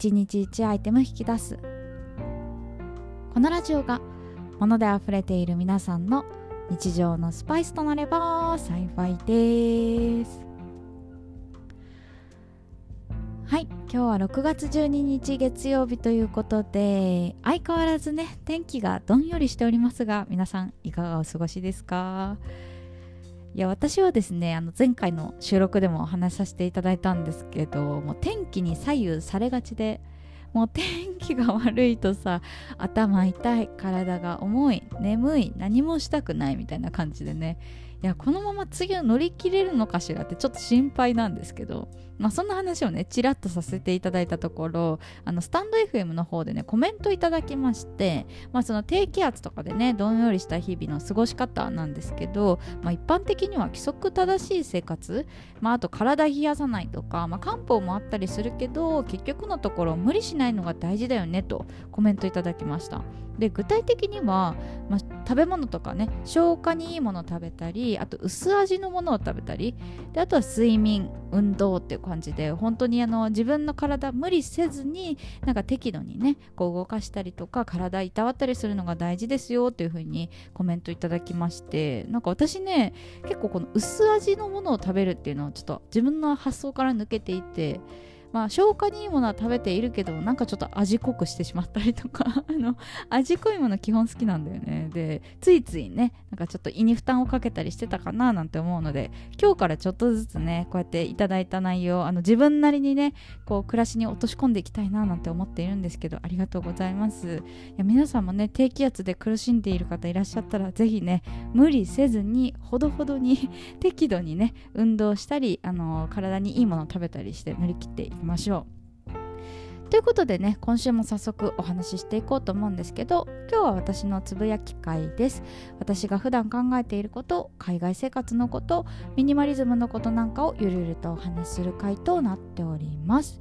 1日1アイテム引き出す。このラジオが物で溢れている皆さんの日常のスパイスとなれば幸いです。はい今日は6月12日月曜日ということで相変わらずね天気がどんよりしておりますが皆さんいかがお過ごしですか？いや私はですねあの前回の収録でもお話しさせていただいたんですけどもう天気に左右されがちでもう天気が悪いとさ頭痛い体が重い眠い何もしたくないみたいな感じでねいやこのまま次を乗り切れるのかしらってちょっと心配なんですけど、まあ、そんな話をねちらっとさせていただいたところあのスタンド FM の方でねコメントいただきまして、まあ、その低気圧とかでねどんよりした日々の過ごし方なんですけど、まあ、一般的には規則正しい生活、まあ、あと体冷やさないとか、まあ、漢方もあったりするけど結局のところ無理しないのが大事だよねとコメントいただきました。で具体的には、まあ、食べ物とかね消化にいいものを食べたりあと薄味のものを食べたりであとは睡眠運動っていう感じで本当にあの自分の体無理せずになんか適度にねこう動かしたりとか体いたわったりするのが大事ですよっていう風にコメントいただきましてなんか私ね結構この薄味のものを食べるっていうのはちょっと自分の発想から抜けていてまあ、消化にいいものは食べているけどなんかちょっと味濃くしてしまったりとか あの味濃いもの基本好きなんだよね。でついついねなんかちょっと胃に負担をかけたりしてたかななんて思うので今日からちょっとずつねこうやっていただいた内容あの自分なりにねこう暮らしに落とし込んでいきたいななんて思っているんですけどありがとうございます。いや皆さんもね低気圧で苦しんでいる方いらっしゃったらぜひね無理せずにほどほどに 適度にね運動したりあの体にいいものを食べたりして乗り切っていきましょう。ということでね今週も早速お話ししていこうと思うんですけど今日は私のつぶやき会です私が普段考えていること海外生活のことミニマリズムのことなんかをゆるゆるとお話しする会となっております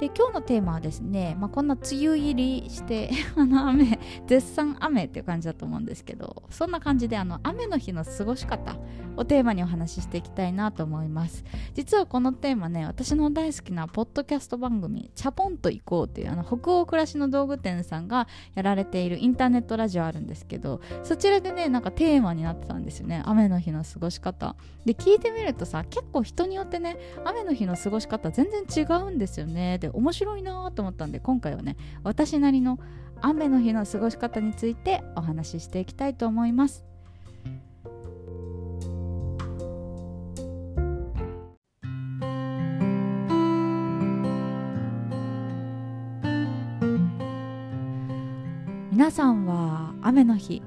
で今日のテーマはですね、まあ、こんな梅雨入りして あの雨絶賛雨っていう感じだと思うんですけどそんな感じであの雨の日の過ごし方をテーマにお話ししていきたいなと思います。実はこのテーマね私の大好きなポッドキャスト番組「チャポンと行こう」っていうあの北欧暮らしの道具店さんがやられているインターネットラジオあるんですけどそちらでねなんかテーマになってたんですよね雨の日の過ごし方。で聞いてみるとさ結構人によってね雨の日の過ごし方全然違うんですよね。でで面白いなと思ったんで今回はね私なりの雨の日の過ごし方についてお話ししていきたいと思います。皆さんは雨の日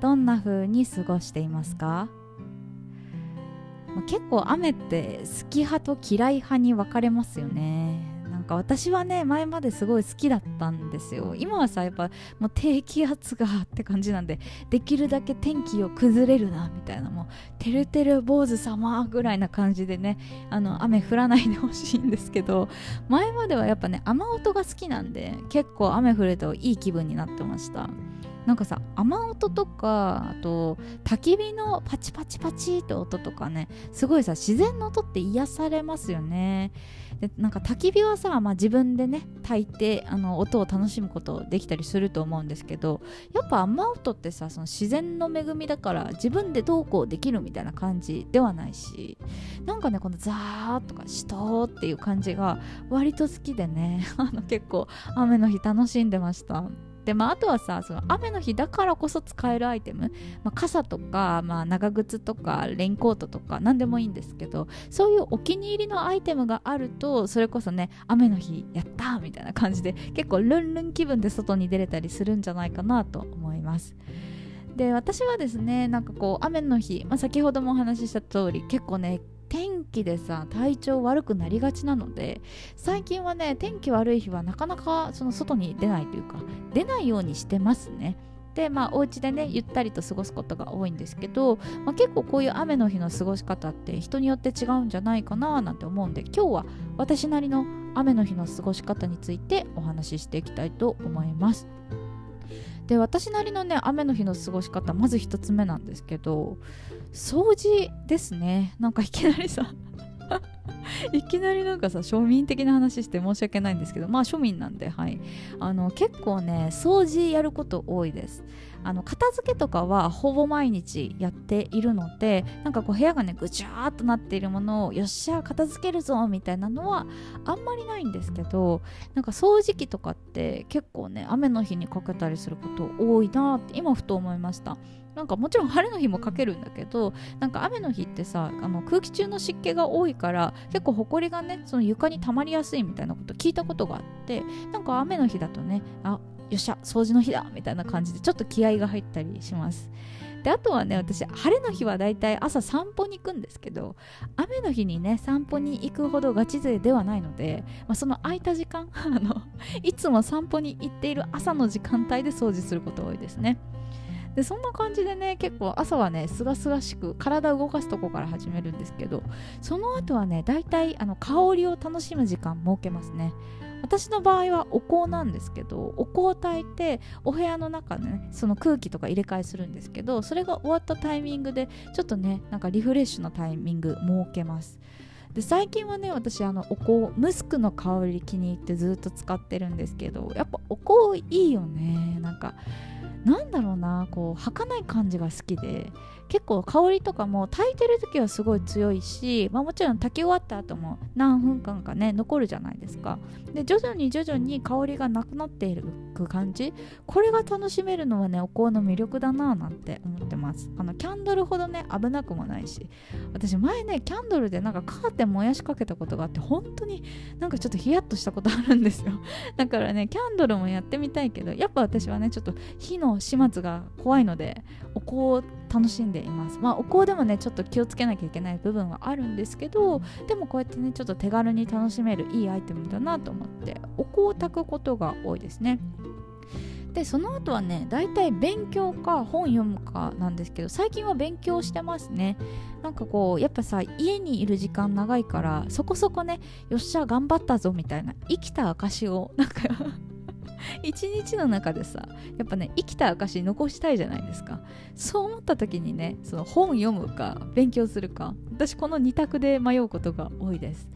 どんな風に過ごしていますか？結構雨って好き派と嫌い派に分かれますよねか私はね前まですごい好きだったんですよ。今はさやっぱもう低気圧がって感じなんでできるだけ天気を崩れるなみたいな。もうてるてる坊主様ぐらいな感じでねあの雨降らないでほしいんですけど前まではやっぱね雨音が好きなんで結構雨降るといい気分になってましたなんかさ雨音とかあと焚き火のパチパチパチって音とかねすごいさ自然の音って癒されますよねでなんか焚き火はさ、まあ、自分でね焚いてあの音を楽しむことできたりすると思うんですけどやっぱ雨音ってさその自然の恵みだから自分でどうこうできるみたいな感じではないしなんかねこのザーとかしとーっていう感じが割と好きでね あの結構雨の日楽しんでました。でまあ、あとはさその雨の日だからこそ使えるアイテム、まあ、傘とか、まあ、長靴とかレインコートとか何でもいいんですけどそういうお気に入りのアイテムがあるとそれこそね雨の日やったみたいな感じで結構ルンルン気分で外に出れたりするんじゃないかなと思います。で私はですねなんかこう雨の日、まあ、先ほどもお話しした通り結構ね天気でさ体調悪くなりがちなので最近はね天気悪い日はなかなかその外に出ないというか出ないようにしてますね。でまあお家でねゆったりと過ごすことが多いんですけど、まあ、結構こういう雨の日の過ごし方って人によって違うんじゃないかななんて思うんで今日は私なりの雨の日の過ごし方についてお話ししていきたいと思います。で私なりのね雨の日の過ごし方まず1つ目なんですけど掃除ですね。なんかいきなりさ いきなりなんかさ庶民的な話して申し訳ないんですけどまあ庶民なんではい。あの結構ね掃除やること多いです。あの片付けとかはほぼ毎日やっているのでなんかこう部屋がねぐちゃーっとなっているものをよっしゃ片付けるぞみたいなのはあんまりないんですけどなんか掃除機とかって結構ね雨の日にかけたりすること多いなって今ふと思いました。なんかもちろん晴れの日もかけるんだけどなんか雨の日ってさあの空気中の湿気が多いから結構ほこりがねその床に溜まりやすいみたいなこと聞いたことがあってなんか雨の日だとねあよっしゃ掃除の日だみたいな感じでちょっと気合が入ったりします。であとはね私晴れの日はだいたい朝散歩に行くんですけど雨の日にね散歩に行くほどガチ勢ではないので、まあ、その空いた時間 あのいつも散歩に行っている朝の時間帯で掃除すること多いですね。でそんな感じでね結構朝はねすがすがしく体を動かすとこから始めるんですけどその後はねだいたいあの香りを楽しむ時間設けますね。私の場合はお香なんですけどお香を焚いてお部屋の中でねその空気とか入れ替えするんですけどそれが終わったタイミングでちょっとねなんかリフレッシュのタイミング設けます。で最近はね私あのお香ムスクの香り気に入ってずっと使ってるんですけどやっぱお香いいよねなんか。なんだろうなこう儚い感じが好きで結構香りとかも炊いてる時はすごい強いし、まあ、もちろん炊き終わった後も何分間かね残るじゃないですか。で徐々に徐々に香りがなくなっていく感じ。これが楽しめるのはねお香の魅力だななんて思ってます。あのキャンドルほどね危なくもないし。私前ねキャンドルでなんかカーテン燃やしかけたことがあって本当になんかちょっとヒヤッとしたことあるんですよ。だからねキャンドルもやってみたいけどやっぱ私はねちょっと火の始末が怖いのでお香を楽しんでいます。まあお香でもねちょっと気をつけなきゃいけない部分はあるんですけどでもこうやってねちょっと手軽に楽しめるいいアイテムだなと思ってお香を炊くことが多いですね。でその後はね大体勉強か本読むかなんですけど最近は勉強してますね。なんかこうやっぱさ家にいる時間長いからそこそこねよっしゃ頑張ったぞみたいな生きた証をなんか 一日の中でさやっぱね生きた証残したいじゃないですか。そう思った時にねその本読むか勉強するか私この2択で迷うことが多いです。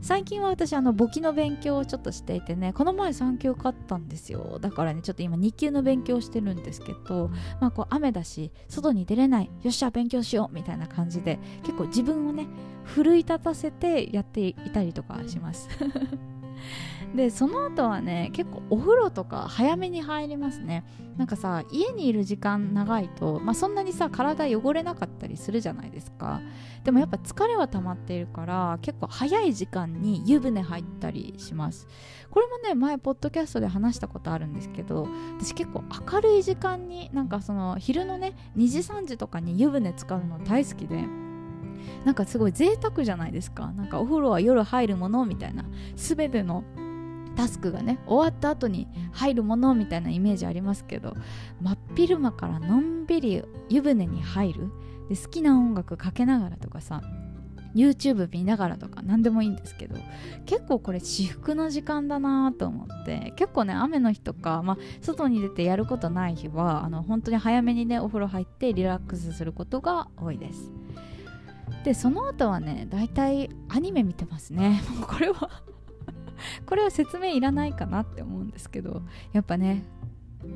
最近は私あの簿記の勉強をちょっとしていてねこの前3級買ったんですよ。だからねちょっと今2級の勉強してるんですけどまあこう雨だし外に出れないよっしゃ勉強しようみたいな感じで結構自分をね奮い立たせてやっていたりとかします。でその後はね結構お風呂とか早めに入りますね。なんかさ家にいる時間長いと、まあ、そんなにさ体汚れなかったりするじゃないですか。でもやっぱ疲れは溜まっているから結構早い時間に湯船入ったりします。これもね前ポッドキャストで話したことあるんですけど私結構明るい時間になんかその昼のね2時3時とかに湯船使うの大好きでなんかすごい贅沢じゃないですか。なんかお風呂は夜入るものみたいな全てのタスクがね終わった後に入るものみたいなイメージありますけど真っ昼間からのんびり湯船に入る。で好きな音楽かけながらとかさ YouTube 見ながらとか何でもいいんですけど結構これ至福の時間だなと思って結構ね雨の日とか、まあ、外に出てやることない日はあの本当に早めにねお風呂入ってリラックスすることが多いです。でその後はねだいたいアニメ見てますね。もうこれは これは説明いらないかなって思うんですけどやっぱね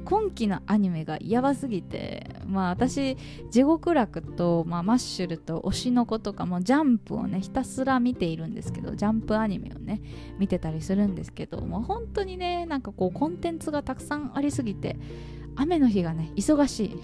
今期のアニメがやばすぎてまあ私地獄楽と、まあ、マッシュルと推しの子とかもジャンプをねひたすら見ているんですけどジャンプアニメをね見てたりするんですけどもう本当にねなんかこうコンテンツがたくさんありすぎて雨の日がね忙しい。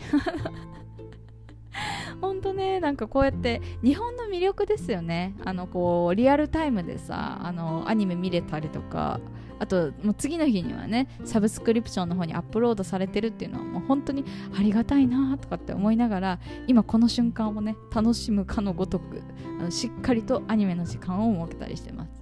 ほんとねなんかこうやって日本の魅力ですよね。あのこうリアルタイムでさあのアニメ見れたりとかあともう次の日にはねサブスクリプションの方にアップロードされてるっていうのはもう本当にありがたいなとかって思いながら今この瞬間をね楽しむかのごとくあのしっかりとアニメの時間を設けたりしてます。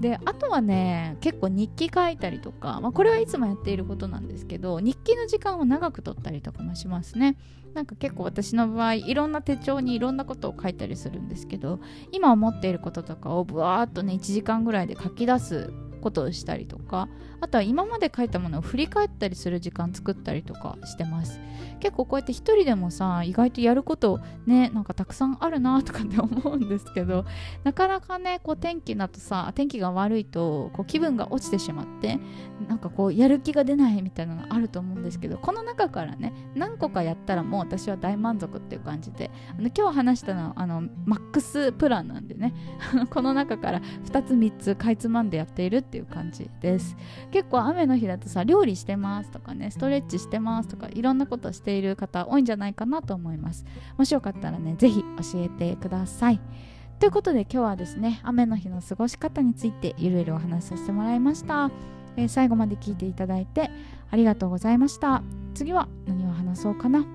であとはね結構日記書いたりとか、まあ、これはいつもやっていることなんですけど日記の時間を長く取ったりとかもしますね。なんか結構私の場合いろんな手帳にいろんなことを書いたりするんですけど今思っていることとかをぶわーっとね1時間ぐらいで書き出すことをしたりとかあとは今まで書いたものを振り返ったりする時間作ったりとかしてます。結構こうやって一人でもさ意外とやることねなんかたくさんあるなとかって思うんですけどなかなかねこう天気だとさ天気が悪いとこう気分が落ちてしまってなんかこうやる気が出ないみたいなのがあると思うんですけどこの中からね何個かやったらもう私は大満足っていう感じであの今日話したのはあのマックスプランなんでねこの中から2つ3つかいつまんでやっているってていう感じです。結構雨の日だとさ料理してますとかねストレッチしてますとかいろんなことしている方多いんじゃないかなと思います。もしよかったらね是非教えてください。ということで今日はですね雨の日の過ごし方についてゆるゆるお話しさせてもらいました、えー、最後まで聞いていただいてありがとうございました。次は何を話そうかな。